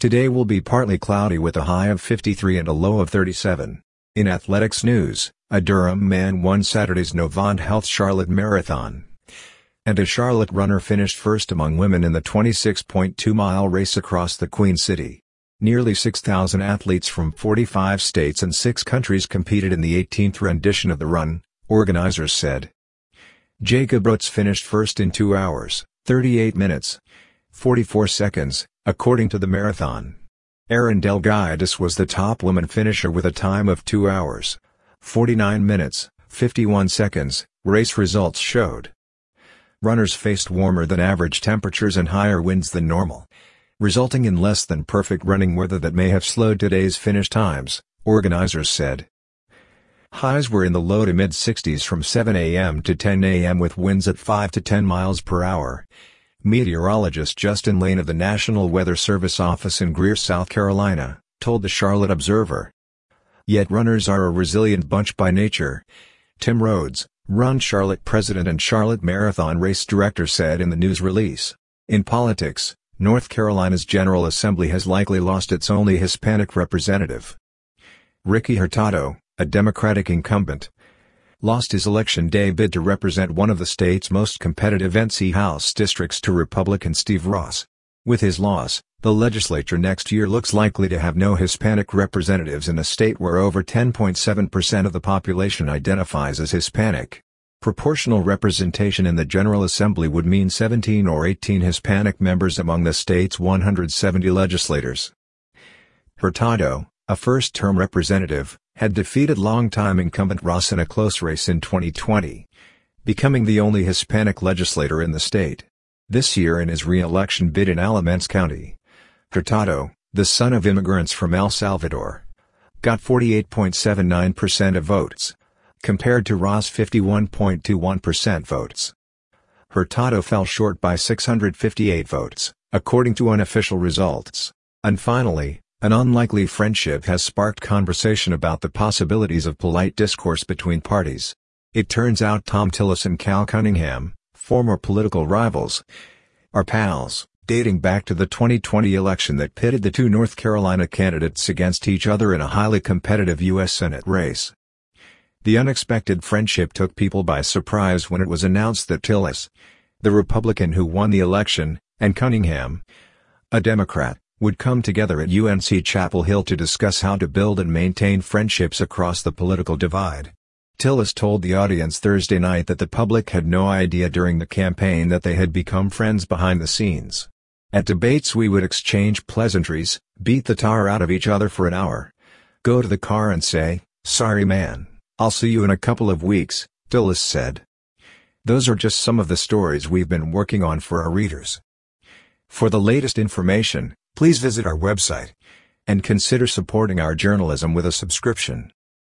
Today will be partly cloudy with a high of 53 and a low of 37. In athletics news, a Durham man won Saturday's Novant Health Charlotte Marathon. And a Charlotte runner finished first among women in the 26.2-mile race across the Queen City. Nearly 6,000 athletes from 45 states and 6 countries competed in the 18th rendition of the run, organizers said. Jacob Oates finished first in 2 hours, 38 minutes, 44 seconds, according to the marathon. Erin Delgaitis was the top woman finisher with a time of 2 hours, 49 minutes, 51 seconds, race results showed. Runners faced warmer than average temperatures and higher winds than normal, resulting in less than perfect running weather that may have slowed today's finish times, organizers said. Highs were in the low to mid-60s from 7 a.m. to 10 a.m. with winds at 5 to 10 miles per hour. Meteorologist Justin Lane of the National Weather Service office in Greer, South Carolina, told the Charlotte Observer. Yet runners are a resilient bunch by nature. Tim Rhodes, Run Charlotte president and Charlotte Marathon race director said in the news release. In politics, North Carolina's General Assembly has likely lost its only Hispanic representative. Ricky Hurtado, a Democratic incumbent, lost his election day bid to represent one of the state's most competitive NC House districts to Republican Steve Ross. With his loss, the legislature next year looks likely to have no Hispanic representatives in a state where over 10.7% of the population identifies as Hispanic. Proportional representation in the General Assembly would mean 17 or 18 Hispanic members among the state's 170 legislators. Hurtado, a first-term representative, had defeated longtime incumbent Ross in a close race in 2020, becoming the only Hispanic legislator in the state. This year in his re-election bid in Alamance County. Hurtado, the son of immigrants from El Salvador, got 48.79% of votes, compared to Ross' 51.21% votes. Hurtado fell short by 658 votes, according to unofficial results. And finally, an unlikely friendship has sparked conversation about the possibilities of polite discourse between parties. It turns out Thom Tillis and Cal Cunningham, former political rivals, are pals, dating back to the 2020 election that pitted the two North Carolina candidates against each other in a highly competitive U.S. Senate race. The unexpected friendship took people by surprise when it was announced that Tillis, the Republican who won the election, and Cunningham, a Democrat, would come together at UNC Chapel Hill to discuss how to build and maintain friendships across the political divide. Tillis told the audience Thursday night that the public had no idea during the campaign that they had become friends behind the scenes. At debates we would exchange pleasantries, beat the tar out of each other for an hour. Go to the car and say, sorry man, I'll see you in a couple of weeks, Tillis said. Those are just some of the stories we've been working on for our readers. For the latest information, please visit our website and consider supporting our journalism with a subscription.